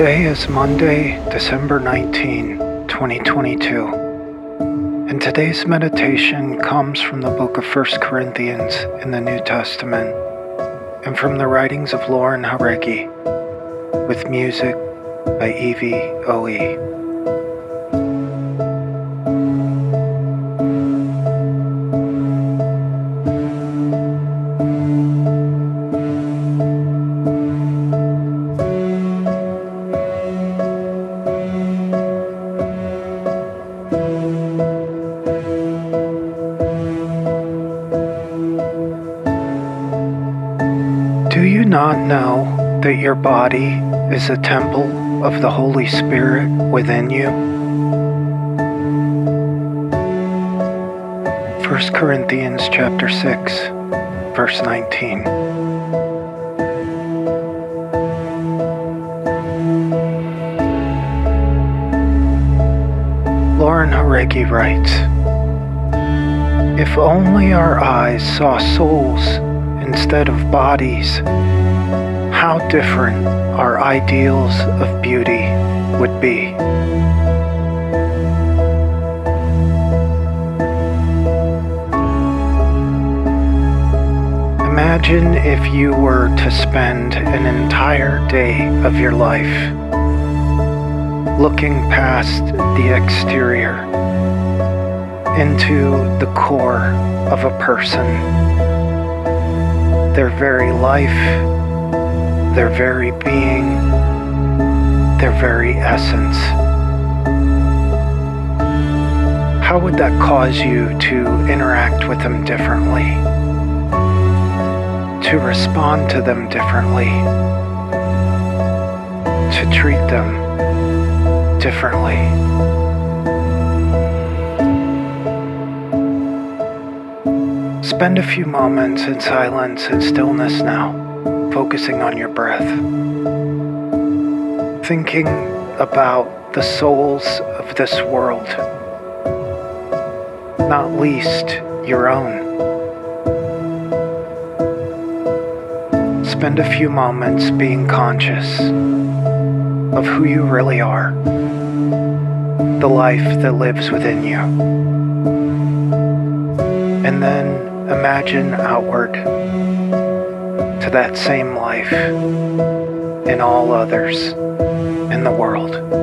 Today is Monday, December 19, 2022. And today's meditation comes from the book of 1 Corinthians in the New Testament and from the writings of Lauren Haregi with music by Evie OE. Do you not know that your body is a temple of the Holy Spirit within you? 1 Corinthians chapter 6 verse 19. Lauren Haregi writes, If only our eyes saw souls instead of bodies, how different our ideals of beauty would be. Imagine if you were to spend an entire day of your life looking past the exterior into the core of a person their very life, their very being, their very essence. How would that cause you to interact with them differently? To respond to them differently? To treat them differently? Spend a few moments in silence and stillness now, focusing on your breath. Thinking about the souls of this world, not least your own. Spend a few moments being conscious of who you really are, the life that lives within you. And then imagine outward to that same life in all others in the world.